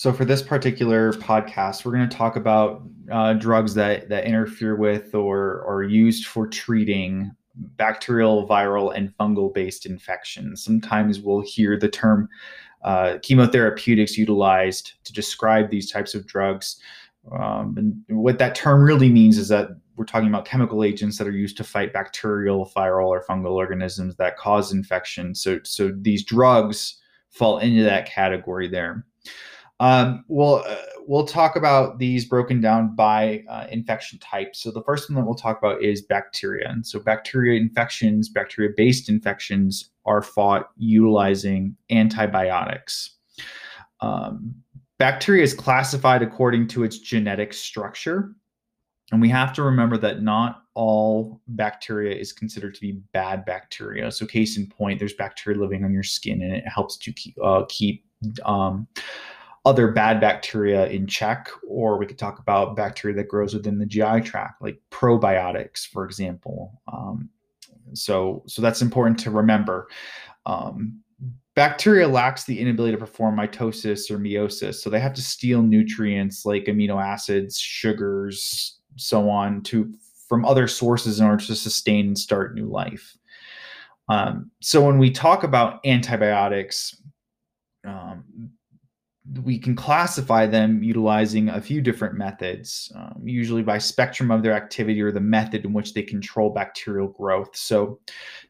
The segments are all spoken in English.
So for this particular podcast, we're going to talk about uh, drugs that that interfere with or are used for treating bacterial, viral, and fungal-based infections. Sometimes we'll hear the term uh, chemotherapeutics utilized to describe these types of drugs. Um, and what that term really means is that we're talking about chemical agents that are used to fight bacterial, viral, or fungal organisms that cause infection. So, so these drugs fall into that category there. Um, we'll uh, we'll talk about these broken down by uh, infection type. So the first one that we'll talk about is bacteria. And so bacteria infections, bacteria-based infections, are fought utilizing antibiotics. Um, bacteria is classified according to its genetic structure, and we have to remember that not all bacteria is considered to be bad bacteria. So case in point, there's bacteria living on your skin, and it helps to keep uh, keep um, other bad bacteria in check, or we could talk about bacteria that grows within the GI tract, like probiotics, for example. Um, so, so that's important to remember. Um, bacteria lacks the inability to perform mitosis or meiosis, so they have to steal nutrients like amino acids, sugars, so on, to from other sources in order to sustain and start new life. Um, so when we talk about antibiotics, um, we can classify them utilizing a few different methods, um, usually by spectrum of their activity or the method in which they control bacterial growth. So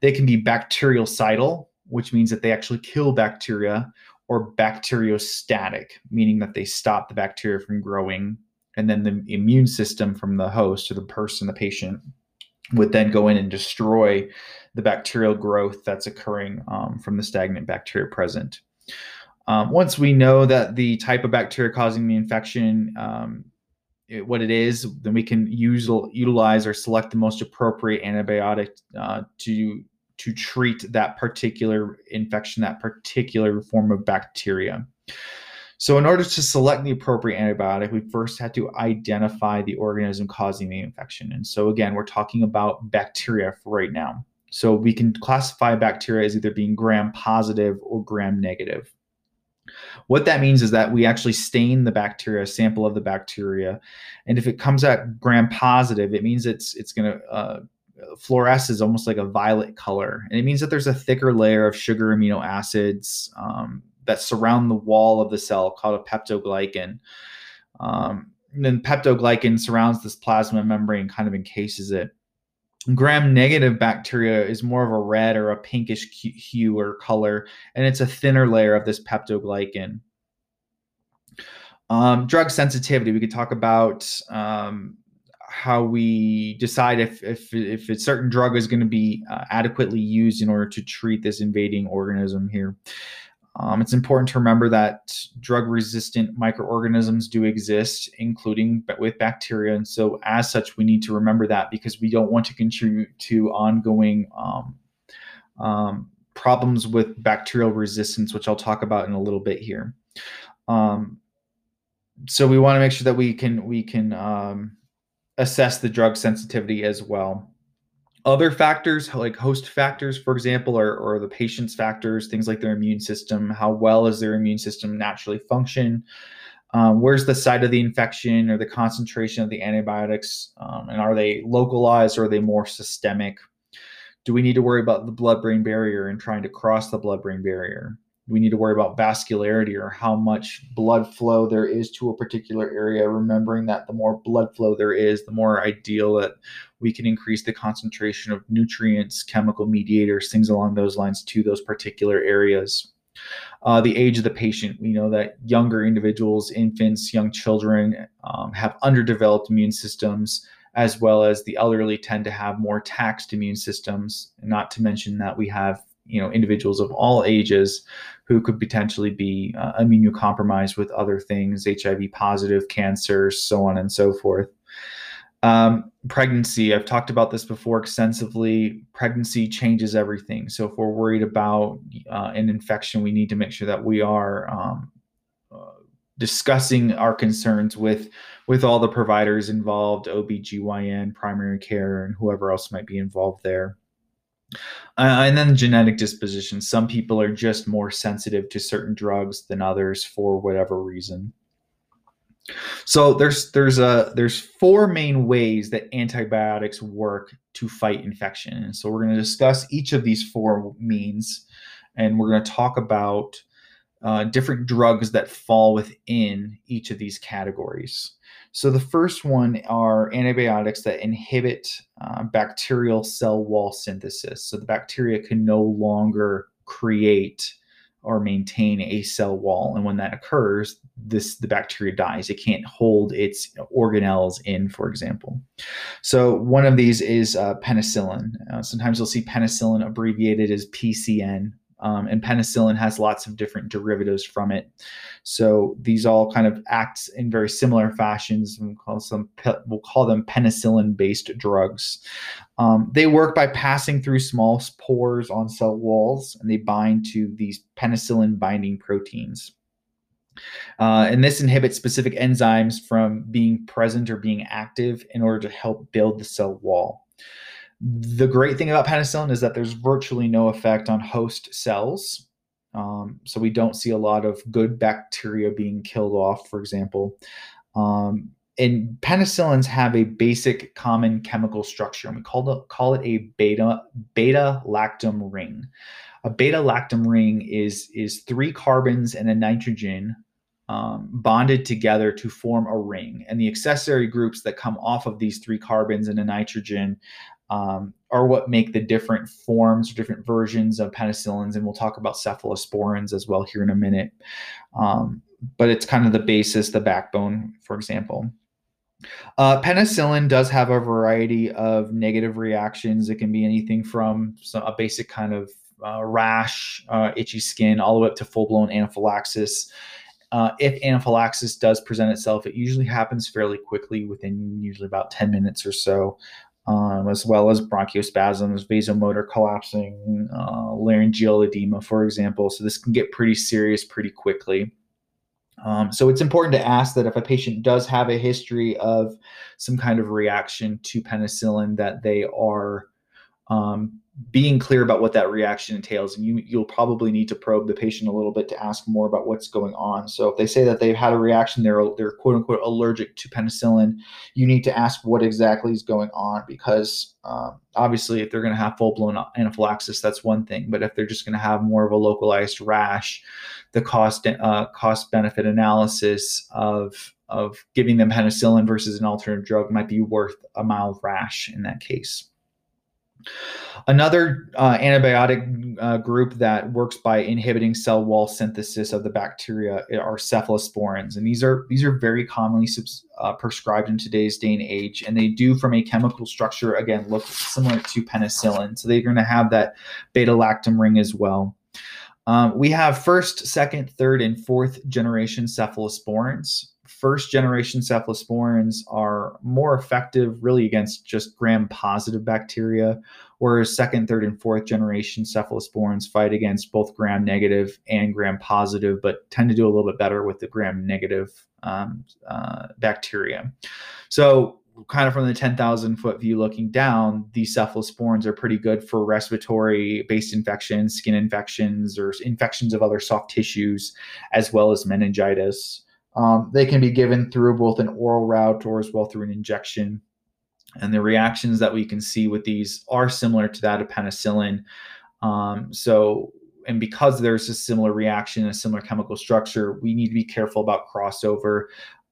they can be bactericidal, which means that they actually kill bacteria, or bacteriostatic, meaning that they stop the bacteria from growing. And then the immune system from the host or the person, the patient, would then go in and destroy the bacterial growth that's occurring um, from the stagnant bacteria present. Um, once we know that the type of bacteria causing the infection, um, it, what it is, then we can use utilize or select the most appropriate antibiotic uh, to to treat that particular infection, that particular form of bacteria. So, in order to select the appropriate antibiotic, we first had to identify the organism causing the infection. And so, again, we're talking about bacteria right now. So, we can classify bacteria as either being gram positive or gram negative. What that means is that we actually stain the bacteria, sample of the bacteria, and if it comes out gram positive, it means it's it's going to uh, fluoresce is almost like a violet color, and it means that there's a thicker layer of sugar amino acids um, that surround the wall of the cell called a peptoglycan. Um, and then peptoglycan surrounds this plasma membrane, kind of encases it gram negative bacteria is more of a red or a pinkish hue or color, and it's a thinner layer of this peptoglycan. Um, drug sensitivity, we could talk about um, how we decide if, if, if a certain drug is going to be uh, adequately used in order to treat this invading organism here. Um, it's important to remember that drug resistant microorganisms do exist, including with bacteria. And so, as such, we need to remember that because we don't want to contribute to ongoing um, um, problems with bacterial resistance, which I'll talk about in a little bit here. Um, so, we want to make sure that we can we can um, assess the drug sensitivity as well other factors like host factors for example or, or the patient's factors things like their immune system how well is their immune system naturally function? Um, where's the site of the infection or the concentration of the antibiotics? Um, and are they localized or are they more systemic? Do we need to worry about the blood brain barrier and trying to cross the blood brain barrier we need to worry about vascularity or how much blood flow there is to a particular area remembering that the more blood flow there is the more ideal that we can increase the concentration of nutrients chemical mediators things along those lines to those particular areas. Uh, the age of the patient. We know that younger individuals infants young children um, have underdeveloped immune systems as well as the elderly tend to have more taxed immune systems not to mention that we have you know individuals of all ages who could potentially be uh, immunocompromised with other things, HIV positive, cancer, so on and so forth. Um, pregnancy, I've talked about this before extensively. Pregnancy changes everything. So if we're worried about uh, an infection, we need to make sure that we are um, uh, discussing our concerns with with all the providers involved, OBGYN, primary care, and whoever else might be involved there. Uh, and then genetic disposition. Some people are just more sensitive to certain drugs than others for whatever reason. So there's there's a there's four main ways that antibiotics work to fight infection. And so we're going to discuss each of these four means, and we're going to talk about uh, different drugs that fall within each of these categories. So the first one are antibiotics that inhibit uh, bacterial cell wall synthesis. So the bacteria can no longer create or maintain a cell wall, and when that occurs, this the bacteria dies. It can't hold its organelles in, for example. So one of these is uh, penicillin. Uh, sometimes you'll see penicillin abbreviated as PCN um, and penicillin has lots of different derivatives from it. So these all kind of act in very similar fashions. We'll call them, we'll call them penicillin-based drugs. Um, they work by passing through small pores on cell walls, and they bind to these penicillin-binding proteins. Uh, and this inhibits specific enzymes from being present or being active in order to help build the cell wall. The great thing about penicillin is that there's virtually no effect on host cells. Um, so we don't see a lot of good bacteria being killed off, for example. Um, and penicillins have a basic common chemical structure, and we call it, call it a beta beta lactam ring. A beta lactam ring is is three carbons and a nitrogen um, bonded together to form a ring. And the accessory groups that come off of these three carbons and a nitrogen um, are what make the different forms or different versions of penicillins. And we'll talk about cephalosporins as well here in a minute. Um, but it's kind of the basis, the backbone, for example. Uh, penicillin does have a variety of negative reactions. It can be anything from some, a basic kind of uh, rash, uh, itchy skin, all the way up to full blown anaphylaxis. Uh, if anaphylaxis does present itself, it usually happens fairly quickly within usually about 10 minutes or so um, as well as bronchospasms, vasomotor collapsing, uh, laryngeal edema, for example. So this can get pretty serious pretty quickly. Um, so it's important to ask that if a patient does have a history of some kind of reaction to penicillin, that they are um, being clear about what that reaction entails and you you'll probably need to probe the patient a little bit to ask more about what's going on. So if they say that they've had a reaction they're they're quote unquote allergic to penicillin you need to ask what exactly is going on because um, obviously if they're going to have full-blown anaphylaxis that's one thing but if they're just going to have more of a localized rash the cost uh, cost benefit analysis of of giving them penicillin versus an alternative drug might be worth a mild rash in that case Another uh, antibiotic uh, group that works by inhibiting cell wall synthesis of the bacteria are cephalosporins, and these are these are very commonly uh, prescribed in today's day and age, and they do from a chemical structure again look similar to penicillin. So they're going to have that beta lactam ring as well. Um, we have first, second, third, and fourth generation cephalosporins first generation cephalosporins are more effective really against just gram positive bacteria, whereas second, third, and fourth generation cephalosporins fight against both gram negative and gram positive, but tend to do a little bit better with the gram negative um, uh, bacteria. So kind of from the 10,000 foot view looking down, these cephalosporins are pretty good for respiratory based infections, skin infections, or infections of other soft tissues, as well as meningitis. Um, they can be given through both an oral route or as well through an injection. And the reactions that we can see with these are similar to that of penicillin. Um, so, and because there's a similar reaction, a similar chemical structure, we need to be careful about crossover.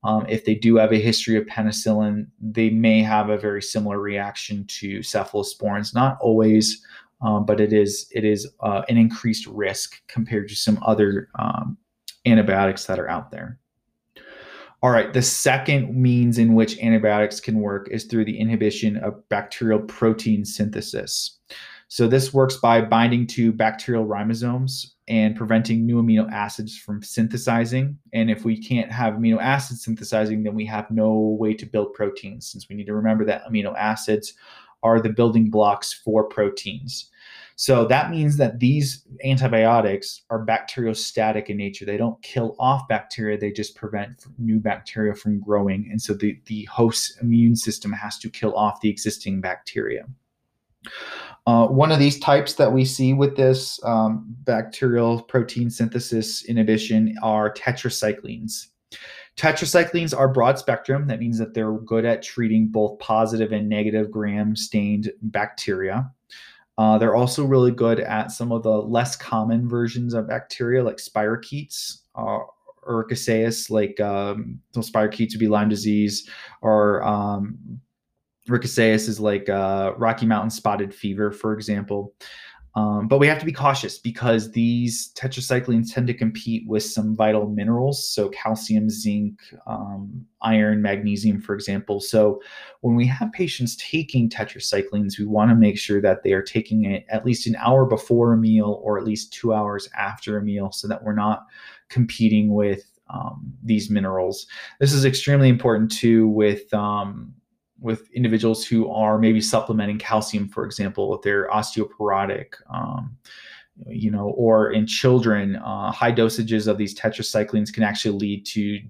Um, if they do have a history of penicillin, they may have a very similar reaction to cephalosporins. Not always, um, but it is it is uh, an increased risk compared to some other um, antibiotics that are out there. All right, the second means in which antibiotics can work is through the inhibition of bacterial protein synthesis. So, this works by binding to bacterial ribosomes and preventing new amino acids from synthesizing. And if we can't have amino acids synthesizing, then we have no way to build proteins, since we need to remember that amino acids are the building blocks for proteins. So that means that these antibiotics are bacteriostatic in nature. They don't kill off bacteria, they just prevent new bacteria from growing. And so the, the host immune system has to kill off the existing bacteria. Uh, one of these types that we see with this um, bacterial protein synthesis inhibition are tetracyclines. Tetracyclines are broad spectrum. That means that they're good at treating both positive and negative gram stained bacteria. Uh, they're also really good at some of the less common versions of bacteria, like spirochetes uh, or Rickettsia, like um, so spirochetes would be Lyme disease, or um, Rickettsia is like uh, Rocky Mountain spotted fever, for example. Um, but we have to be cautious because these tetracyclines tend to compete with some vital minerals, so calcium, zinc, um, iron, magnesium, for example. So when we have patients taking tetracyclines, we want to make sure that they are taking it at least an hour before a meal or at least two hours after a meal so that we're not competing with um, these minerals. This is extremely important too with um, with individuals who are maybe supplementing calcium, for example, if they're osteoporotic, um, you know, or in children, uh, high dosages of these tetracyclines can actually lead to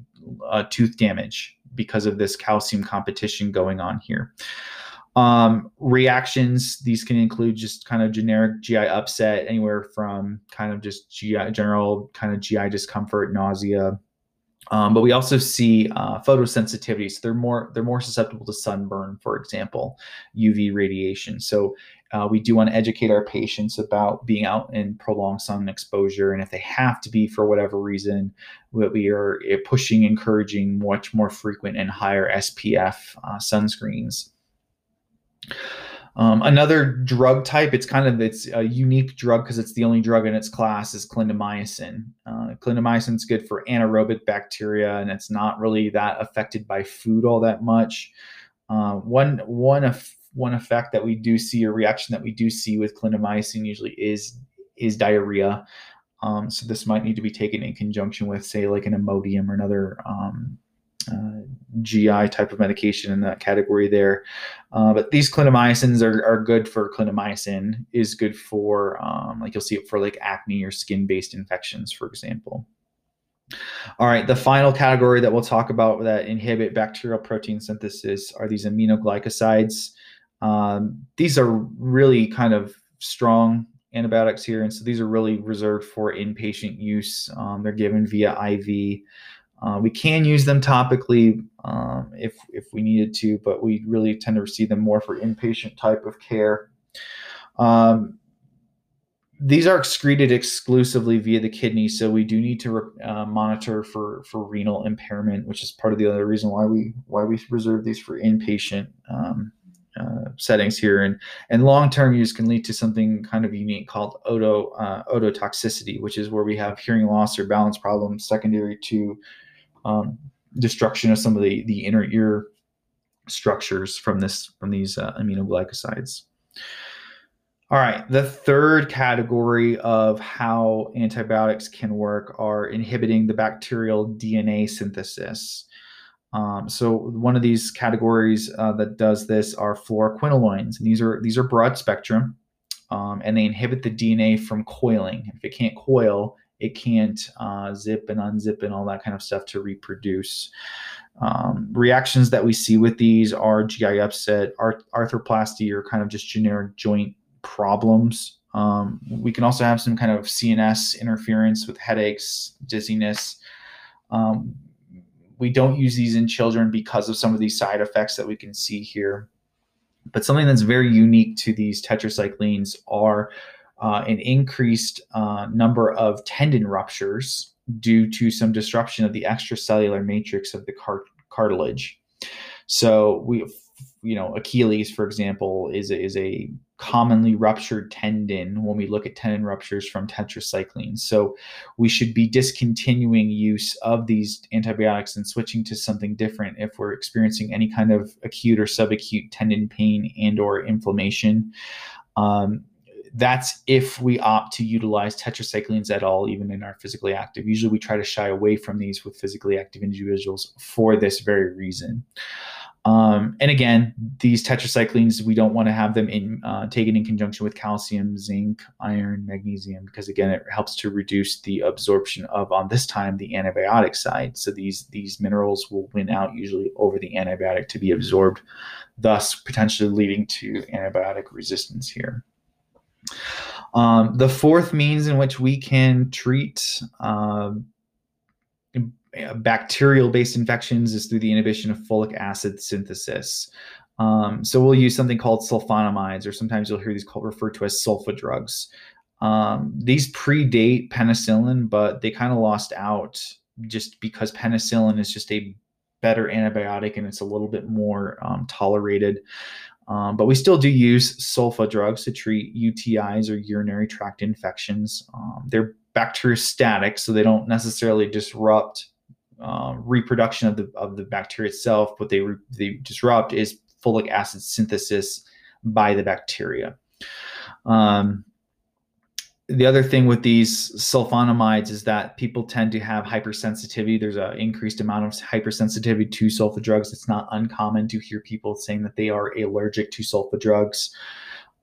uh, tooth damage because of this calcium competition going on here. Um, reactions, these can include just kind of generic GI upset, anywhere from kind of just GI, general kind of GI discomfort, nausea, um, but we also see uh, photosensitivity, so they're more they're more susceptible to sunburn, for example, UV radiation. So uh, we do want to educate our patients about being out in prolonged sun exposure, and if they have to be for whatever reason, we are eh, pushing, encouraging much more frequent and higher SPF uh, sunscreens. Um, another drug type, it's kind of it's a unique drug because it's the only drug in its class is clindamycin. Uh, clindamycin is good for anaerobic bacteria, and it's not really that affected by food all that much. Uh, one one of one effect that we do see, a reaction that we do see with clindamycin usually is is diarrhea. Um, so this might need to be taken in conjunction with, say, like an Imodium or another um, uh, GI type of medication in that category there. Uh, but these clindamycins are, are good for clindamycin is good for um, like you'll see it for like acne or skin based infections, for example. All right, the final category that we'll talk about that inhibit bacterial protein synthesis are these aminoglycosides. Um, these are really kind of strong antibiotics here, and so these are really reserved for inpatient use. Um, they're given via IV. Uh, we can use them topically um, if if we needed to, but we really tend to receive them more for inpatient type of care. Um, these are excreted exclusively via the kidney, so we do need to uh, monitor for for renal impairment, which is part of the other reason why we why we reserve these for inpatient um, uh, settings here. And and long term use can lead to something kind of unique called oto uh, ototoxicity, which is where we have hearing loss or balance problems secondary to um, destruction of some of the the inner ear structures from this from these uh, aminoglycosides. All right, the third category of how antibiotics can work are inhibiting the bacterial DNA synthesis. Um, so one of these categories uh, that does this are fluoroquinolones, and these are these are broad spectrum, um, and they inhibit the DNA from coiling. If it can't coil, it can't uh, zip and unzip and all that kind of stuff to reproduce. Um, reactions that we see with these are GI upset, arth- arthroplasty, or kind of just generic joint problems. Um, we can also have some kind of CNS interference with headaches, dizziness. Um, we don't use these in children because of some of these side effects that we can see here. But something that's very unique to these tetracyclines are uh, an increased uh, number of tendon ruptures due to some disruption of the extracellular matrix of the cart- cartilage. So we, you know, Achilles, for example, is a, is a commonly ruptured tendon when we look at tendon ruptures from tetracycline. So we should be discontinuing use of these antibiotics and switching to something different if we're experiencing any kind of acute or subacute tendon pain and or inflammation. Um, that's if we opt to utilize tetracyclines at all, even in our physically active. Usually we try to shy away from these with physically active individuals for this very reason. Um, and again, these tetracyclines, we don't want to have them in uh, taken in conjunction with calcium, zinc, iron, magnesium, because again, it helps to reduce the absorption of, on this time, the antibiotic side. So these these minerals will win out usually over the antibiotic to be absorbed, thus potentially leading to antibiotic resistance here. Um, the fourth means in which we can treat uh, bacterial based infections is through the inhibition of folic acid synthesis. Um, so we'll use something called sulfonamides, or sometimes you'll hear these called referred to as sulfa drugs. Um, these predate penicillin, but they kind of lost out just because penicillin is just a better antibiotic and it's a little bit more um, tolerated. Um, but we still do use sulfa drugs to treat UTIs or urinary tract infections. Um, they're bacteriostatic, so they don't necessarily disrupt uh, reproduction of the of the bacteria itself. What they re- they disrupt is folic acid synthesis by the bacteria. Um, the other thing with these sulfonamides is that people tend to have hypersensitivity. There's an increased amount of hypersensitivity to sulfa drugs. It's not uncommon to hear people saying that they are allergic to sulfa drugs.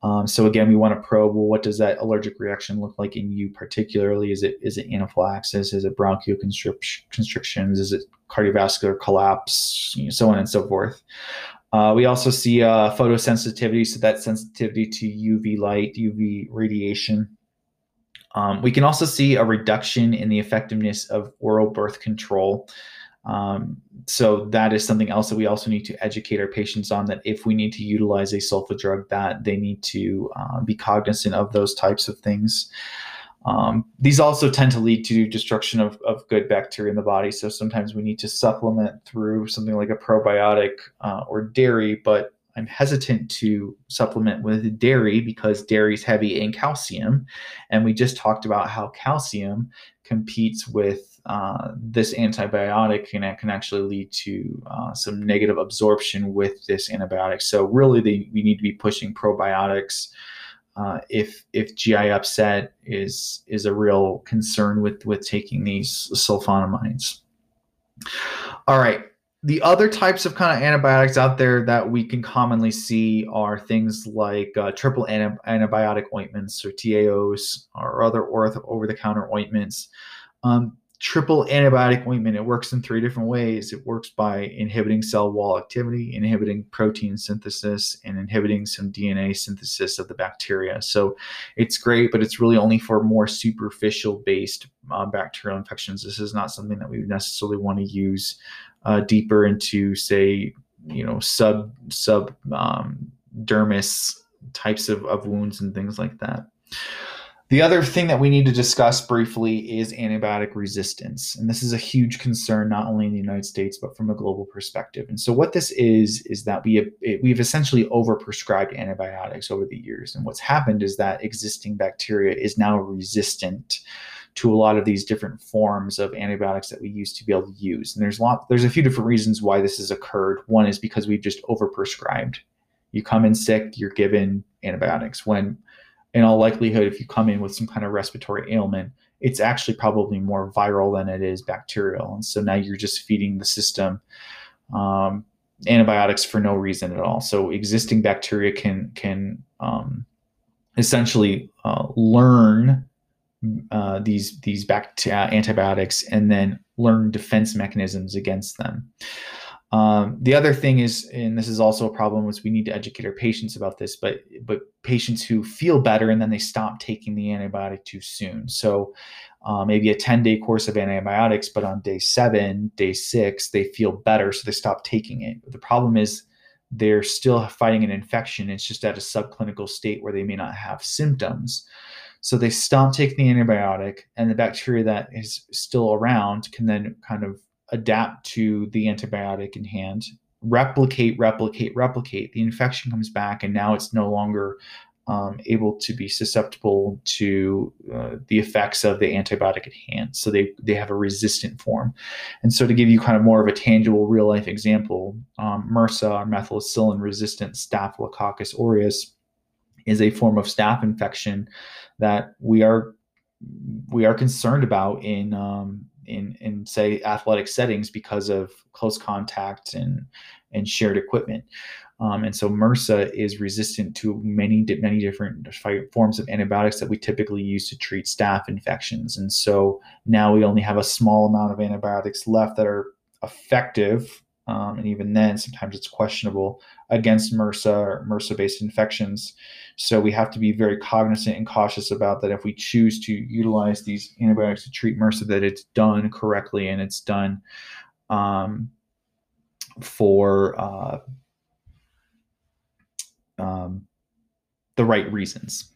Um, so again, we want to probe. Well, what does that allergic reaction look like in you particularly? Is it is it anaphylaxis? Is it bronchial constrictions? Is it cardiovascular collapse? You know, so on and so forth. Uh, we also see uh, photosensitivity, so that sensitivity to UV light, UV radiation. Um, we can also see a reduction in the effectiveness of oral birth control. Um, so that is something else that we also need to educate our patients on that if we need to utilize a sulfa drug that they need to uh, be cognizant of those types of things um, these also tend to lead to destruction of, of good bacteria in the body so sometimes we need to supplement through something like a probiotic uh, or dairy but I'm hesitant to supplement with dairy because dairy is heavy in calcium. And we just talked about how calcium competes with uh, this antibiotic and it can actually lead to uh, some negative absorption with this antibiotic. So really, we need to be pushing probiotics. Uh, if if GI upset is is a real concern with with taking these sulfonamides. All right, the other types of kind of antibiotics out there that we can commonly see are things like uh, triple anti- antibiotic ointments or TAOs or other over the counter ointments. Um, triple antibiotic ointment, it works in three different ways. It works by inhibiting cell wall activity, inhibiting protein synthesis, and inhibiting some DNA synthesis of the bacteria. So it's great, but it's really only for more superficial based uh, bacterial infections. This is not something that we necessarily want to use uh, deeper into, say, you know, sub sub um, dermis types of, of wounds and things like that. The other thing that we need to discuss briefly is antibiotic resistance. And this is a huge concern, not only in the United States, but from a global perspective. And so, what this is, is that we have, we've essentially overprescribed antibiotics over the years. And what's happened is that existing bacteria is now resistant to a lot of these different forms of antibiotics that we used to be able to use. And there's a lot, there's a few different reasons why this has occurred. One is because we've just overprescribed. You come in sick, you're given antibiotics. When in all likelihood, if you come in with some kind of respiratory ailment, it's actually probably more viral than it is bacterial. And so now you're just feeding the system um, antibiotics for no reason at all. So existing bacteria can can um, essentially uh, learn uh, these these bact- uh, antibiotics and then learn defense mechanisms against them. Um, the other thing is, and this is also a problem, is we need to educate our patients about this. But but patients who feel better and then they stop taking the antibiotic too soon. So uh, maybe a 10 day course of antibiotics, but on day seven, day six, they feel better, so they stop taking it. The problem is they're still fighting an infection. It's just at a subclinical state where they may not have symptoms. So they stop taking the antibiotic, and the bacteria that is still around can then kind of adapt to the antibiotic in hand, replicate, replicate, replicate. The infection comes back, and now it's no longer um, able to be susceptible to uh, the effects of the antibiotic at hand. So they, they have a resistant form. And so, to give you kind of more of a tangible real life example, um, MRSA, methicillin resistant Staphylococcus aureus, is a form of staph infection that we are we are concerned about in um, in in say athletic settings because of close contact and and shared equipment. Um, and so MRSA is resistant to many many different forms of antibiotics that we typically use to treat staph infections. And so now we only have a small amount of antibiotics left that are effective um, and even then, sometimes it's questionable against MRSA or MRSA based infections. So we have to be very cognizant and cautious about that if we choose to utilize these antibiotics to treat MRSA, that it's done correctly and it's done um, for uh, um, the right reasons.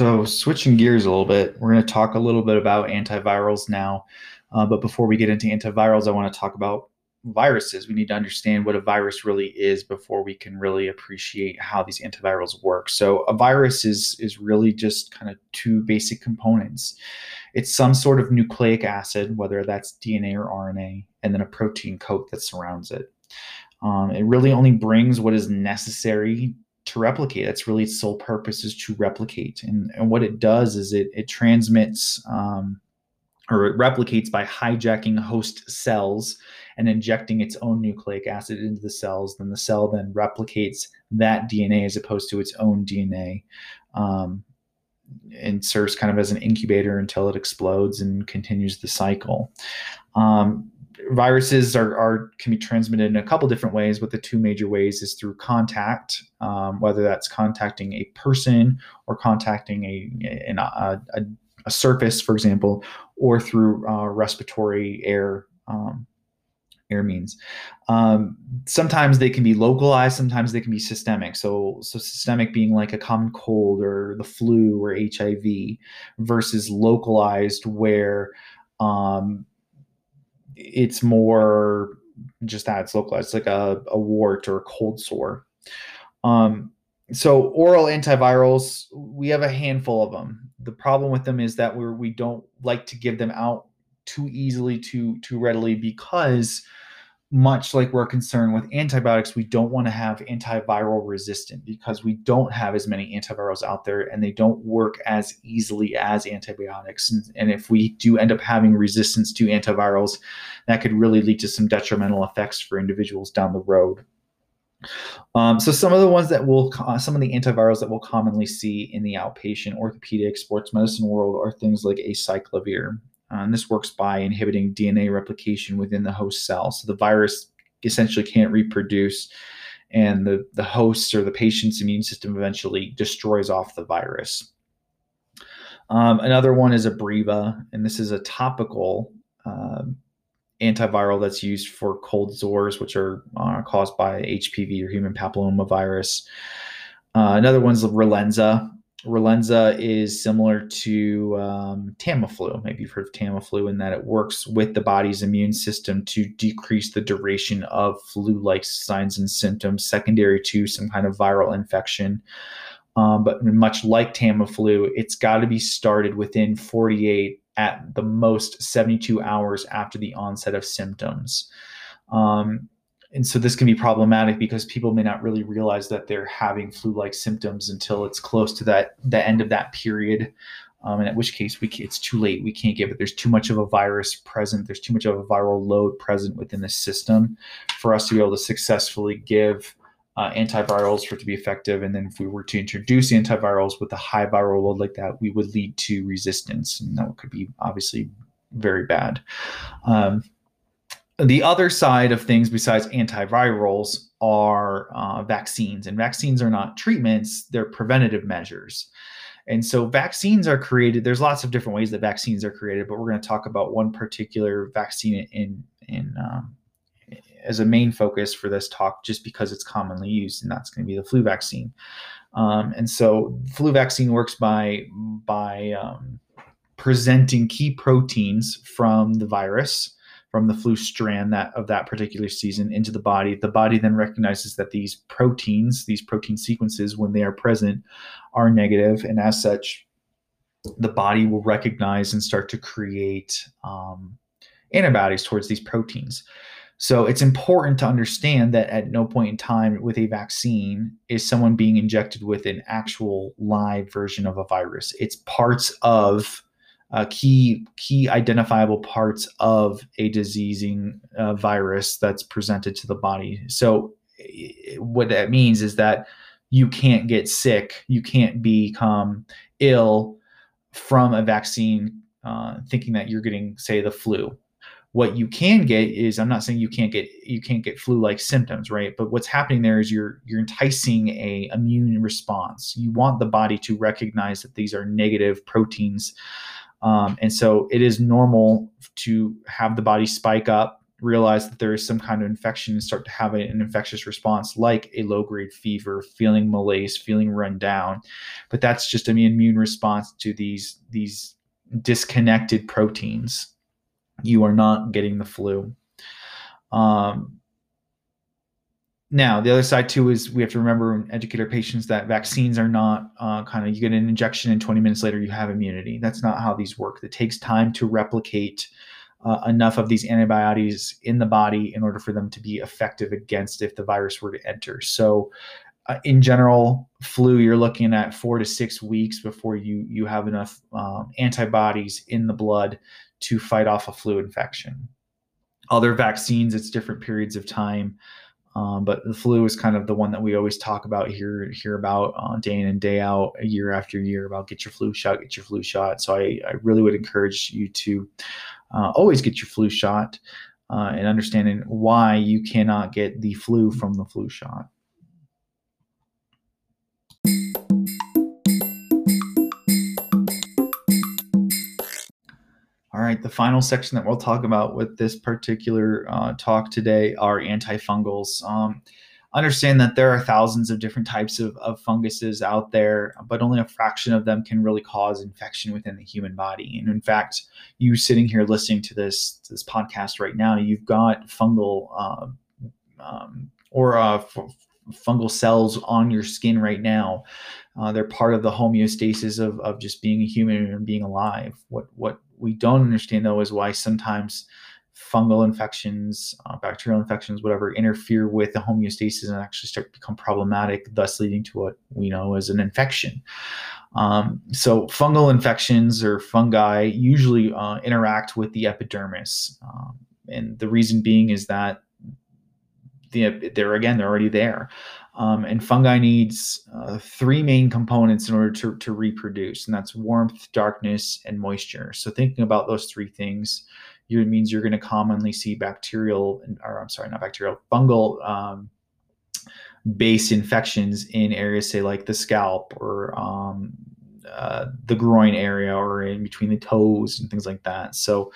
So, switching gears a little bit, we're going to talk a little bit about antivirals now. Uh, but before we get into antivirals, I want to talk about viruses. We need to understand what a virus really is before we can really appreciate how these antivirals work. So, a virus is is really just kind of two basic components. It's some sort of nucleic acid, whether that's DNA or RNA, and then a protein coat that surrounds it. Um, it really only brings what is necessary to replicate. That's really its sole purpose is to replicate. And, and what it does is it, it transmits um, or it replicates by hijacking host cells and injecting its own nucleic acid into the cells. Then the cell then replicates that DNA as opposed to its own DNA. Um, and serves kind of as an incubator until it explodes and continues the cycle. Um, viruses are, are, can be transmitted in a couple different ways but the two major ways is through contact um, whether that's contacting a person or contacting a, a, a, a surface for example or through uh, respiratory air um, air means. Um, sometimes they can be localized sometimes they can be systemic. So so systemic being like a common cold or the flu or hiv versus localized where um, it's more just that it's localized, it's like a, a wart or a cold sore. Um, so oral antivirals, we have a handful of them. The problem with them is that we're we don't like to give them out too easily, too too readily because much like we're concerned with antibiotics, we don't want to have antiviral resistant because we don't have as many antivirals out there and they don't work as easily as antibiotics. And, and, if we do end up having resistance to antivirals, that could really lead to some detrimental effects for individuals down the road. Um, so some of the ones that will, uh, some of the antivirals that we'll commonly see in the outpatient orthopedic sports medicine world are things like acyclovir. Uh, and this works by inhibiting DNA replication within the host cell. So the virus essentially can't reproduce, and the, the host or the patient's immune system eventually destroys off the virus. Um, another one is Abreva, and this is a topical uh, antiviral that's used for cold sores, which are uh, caused by HPV or human papillomavirus. Uh, another one's Relenza, Relenza is similar to um, Tamiflu. Maybe you've heard of Tamiflu in that it works with the body's immune system to decrease the duration of flu-like signs and symptoms secondary to some kind of viral infection. Um, but much like Tamiflu, it's got to be started within 48 at the most 72 hours after the onset of symptoms. Um, and so this can be problematic because people may not really realize that they're having flu-like symptoms until it's close to that the end of that period. Um, and at which case we it's too late. We can't give it there's too much of a virus present. There's too much of a viral load present within the system for us to be able to successfully give uh, antivirals for it to be effective. And then if we were to introduce antivirals with a high viral load like that we would lead to resistance. And that could be obviously very bad. Um, the other side of things besides antivirals are uh, vaccines and vaccines are not treatments they're preventative measures. And so vaccines are created there's lots of different ways that vaccines are created but we're going to talk about one particular vaccine in in um, as a main focus for this talk just because it's commonly used and that's going to be the flu vaccine. Um, and so flu vaccine works by by um, presenting key proteins from the virus from the flu strand that of that particular season into the body. The body then recognizes that these proteins, these protein sequences, when they are present, are negative, and as such, the body will recognize and start to create um, antibodies towards these proteins. So it's important to understand that at no point in time with a vaccine is someone being injected with an actual live version of a virus. It's parts of uh, key key identifiable parts of a diseasing uh, virus that's presented to the body. So what that means is that you can't get sick, you can't become ill from a vaccine, uh, thinking that you're getting, say, the flu. What you can get is I'm not saying you can't get you can't get flu-like symptoms, right? But what's happening there is you're you're enticing a immune response. You want the body to recognize that these are negative proteins, um, and so it is normal to have the body spike up realize that there is some kind of infection and start to have an infectious response like a low grade fever feeling malaise feeling run down. But that's just an immune response to these these disconnected proteins. You are not getting the flu. Um, now the other side too is we have to remember and educate our patients that vaccines are not uh, kind of you get an injection and 20 minutes later you have immunity that's not how these work it takes time to replicate uh, enough of these antibodies in the body in order for them to be effective against if the virus were to enter. So, uh, in general, flu you're looking at four to six weeks before you you have enough um, antibodies in the blood to fight off a flu infection. Other vaccines, it's different periods of time. Um, but the flu is kind of the one that we always talk about here, hear about uh, day in and day out, year after year about get your flu shot, get your flu shot. So I, I really would encourage you to uh, always get your flu shot uh, and understanding why you cannot get the flu from the flu shot. Right, the final section that we'll talk about with this particular uh, talk today are antifungals. Um, understand that there are thousands of different types of, of funguses out there, but only a fraction of them can really cause infection within the human body. And in fact, you sitting here listening to this this podcast right now, you've got fungal uh, um, or uh, f- fungal cells on your skin right now. Uh, they're part of the homeostasis of, of just being a human and being alive. What what we don't understand though is why sometimes fungal infections, uh, bacterial infections, whatever, interfere with the homeostasis and actually start to become problematic, thus leading to what we know as an infection. Um, so, fungal infections or fungi usually uh, interact with the epidermis. Um, and the reason being is that the, they're again, they're already there. Um, and fungi needs uh, three main components in order to, to reproduce, and that's warmth, darkness, and moisture. So, thinking about those three things, it means you're going to commonly see bacterial, or I'm sorry, not bacterial, fungal um, based infections in areas, say like the scalp or um, uh, the groin area or in between the toes and things like that. So,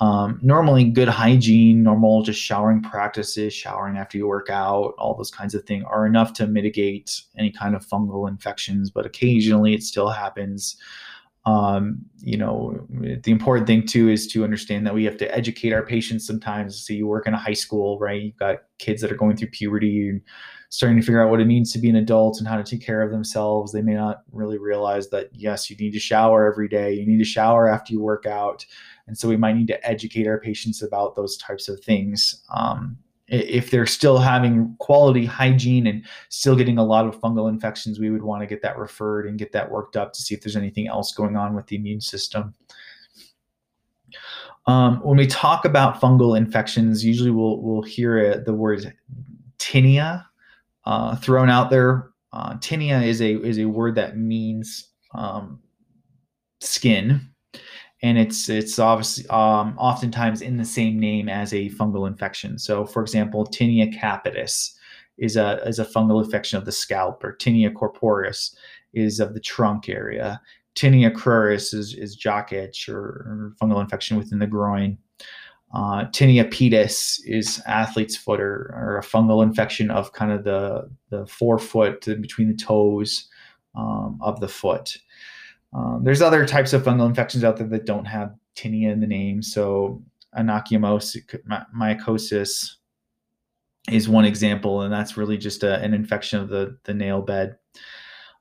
um, normally, good hygiene, normal just showering practices, showering after you work out, all those kinds of things are enough to mitigate any kind of fungal infections. But occasionally, it still happens um, you know the important thing too is to understand that we have to educate our patients sometimes so you work in a high school right you've got kids that are going through puberty and starting to figure out what it means to be an adult and how to take care of themselves. They may not really realize that yes you need to shower every day. You need to shower after you work out. And so we might need to educate our patients about those types of things. Um, if they're still having quality hygiene and still getting a lot of fungal infections, we would want to get that referred and get that worked up to see if there's anything else going on with the immune system. Um, when we talk about fungal infections, usually we'll we'll hear uh, the word tinea uh, thrown out there. Uh, tinea is a is a word that means um, skin, and it's it's obviously um, oftentimes in the same name as a fungal infection. So, for example, tinea capitis is a is a fungal infection of the scalp, or tinea corporis is of the trunk area. Tinea cruris is is jock itch or, or fungal infection within the groin. Uh, tinea pedis is athlete's foot or, or, a fungal infection of kind of the the forefoot between the toes um, of the foot. Um, there's other types of fungal infections out there that don't have tinea in the name. So onychomycosis is one example, and that's really just a, an infection of the, the nail bed.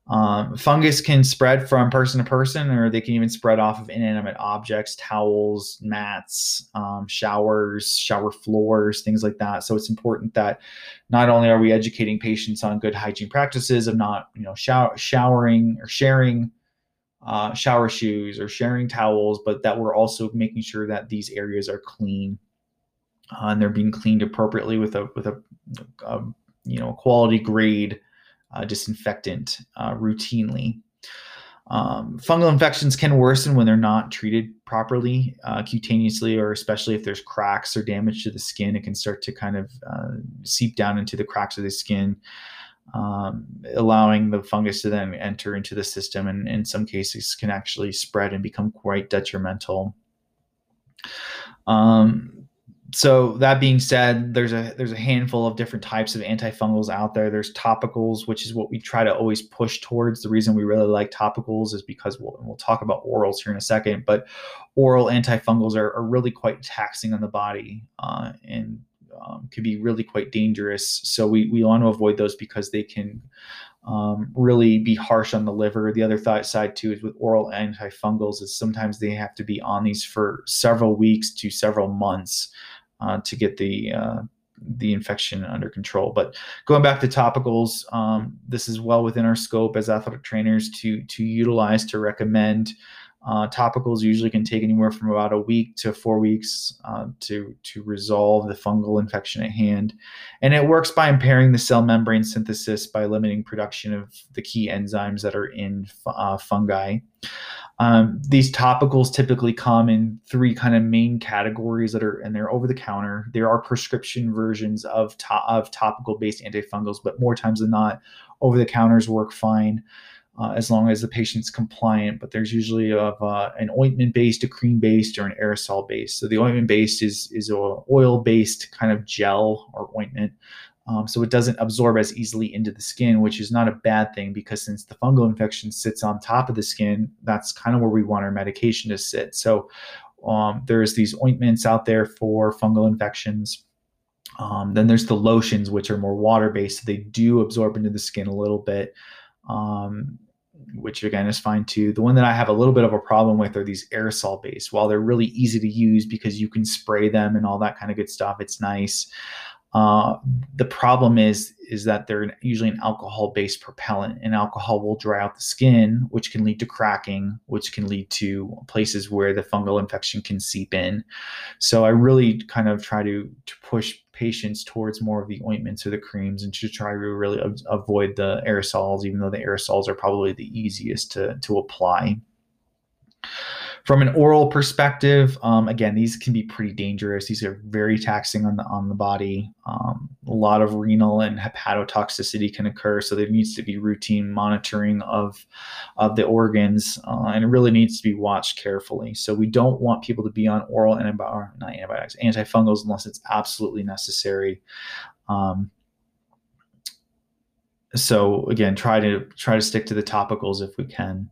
Um, fungus can spread from person to person, or they can even spread off of inanimate objects, towels, mats, um, showers, shower floors, things like that. So it's important that not only are we educating patients on good hygiene practices of not, you know, shower, showering or sharing uh, shower shoes or sharing towels, but that we're also making sure that these areas are clean uh, and they're being cleaned appropriately with a with a, a you know quality grade uh, disinfectant uh, routinely. Um, fungal infections can worsen when they're not treated properly uh, cutaneously, or especially if there's cracks or damage to the skin. It can start to kind of uh, seep down into the cracks of the skin, um, allowing the fungus to then enter into the system, and in some cases can actually spread and become quite detrimental. Um, so that being said, there's a there's a handful of different types of antifungals out there. There's topicals, which is what we try to always push towards. The reason we really like topicals is because we'll we'll talk about orals here in a second, but oral antifungals are, are really quite taxing on the body uh, and um, can be really quite dangerous. So we we want to avoid those because they can um, really be harsh on the liver. The other th- side too is with oral antifungals is sometimes they have to be on these for several weeks to several months uh, to get the uh, the infection under control. But going back to topicals, um, this is well within our scope as athletic trainers to to utilize to recommend. Uh, topicals usually can take anywhere from about a week to four weeks uh, to to resolve the fungal infection at hand, and it works by impairing the cell membrane synthesis by limiting production of the key enzymes that are in uh, fungi. Um, these topicals typically come in three kind of main categories that are, and they're over the counter. There are prescription versions of to- of topical based antifungals, but more times than not, over the counters work fine. Uh, as long as the patient's compliant. But there's usually of uh, an ointment based, a cream based, or an aerosol based. So the ointment based is is a oil based kind of gel or ointment um, so it doesn't absorb as easily into the skin, which is not a bad thing because since the fungal infection sits on top of the skin, that's kind of where we want our medication to sit. So um, there's these ointments out there for fungal infections. Um, then there's the lotions, which are more water based. So they do absorb into the skin a little bit, um, which again is fine too. The one that I have a little bit of a problem with are these aerosol based. While they're really easy to use because you can spray them and all that kind of good stuff, it's nice. Uh, the problem is is that they're usually an alcohol-based propellant, and alcohol will dry out the skin, which can lead to cracking, which can lead to places where the fungal infection can seep in. So I really kind of try to to push patients towards more of the ointments or the creams, and to try to really avoid the aerosols, even though the aerosols are probably the easiest to to apply. From an oral perspective, um, again, these can be pretty dangerous. These are very taxing on the on the body. Um, a lot of renal and hepatotoxicity can occur, so there needs to be routine monitoring of of the organs, uh, and it really needs to be watched carefully. So we don't want people to be on oral antibiotics, not antibiotics, antifungals unless it's absolutely necessary. Um, so again, try to try to stick to the topicals if we can.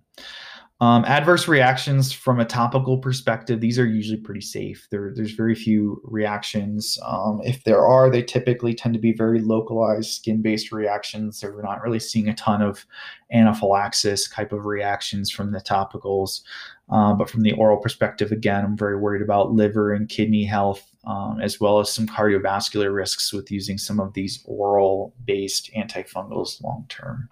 Um, adverse reactions from a topical perspective, these are usually pretty safe. There, there's very few reactions. Um, if there are, they typically tend to be very localized skin based reactions. So we're not really seeing a ton of anaphylaxis type of reactions from the topicals. Uh, but from the oral perspective, again, I'm very worried about liver and kidney health, um, as well as some cardiovascular risks with using some of these oral based antifungals long term.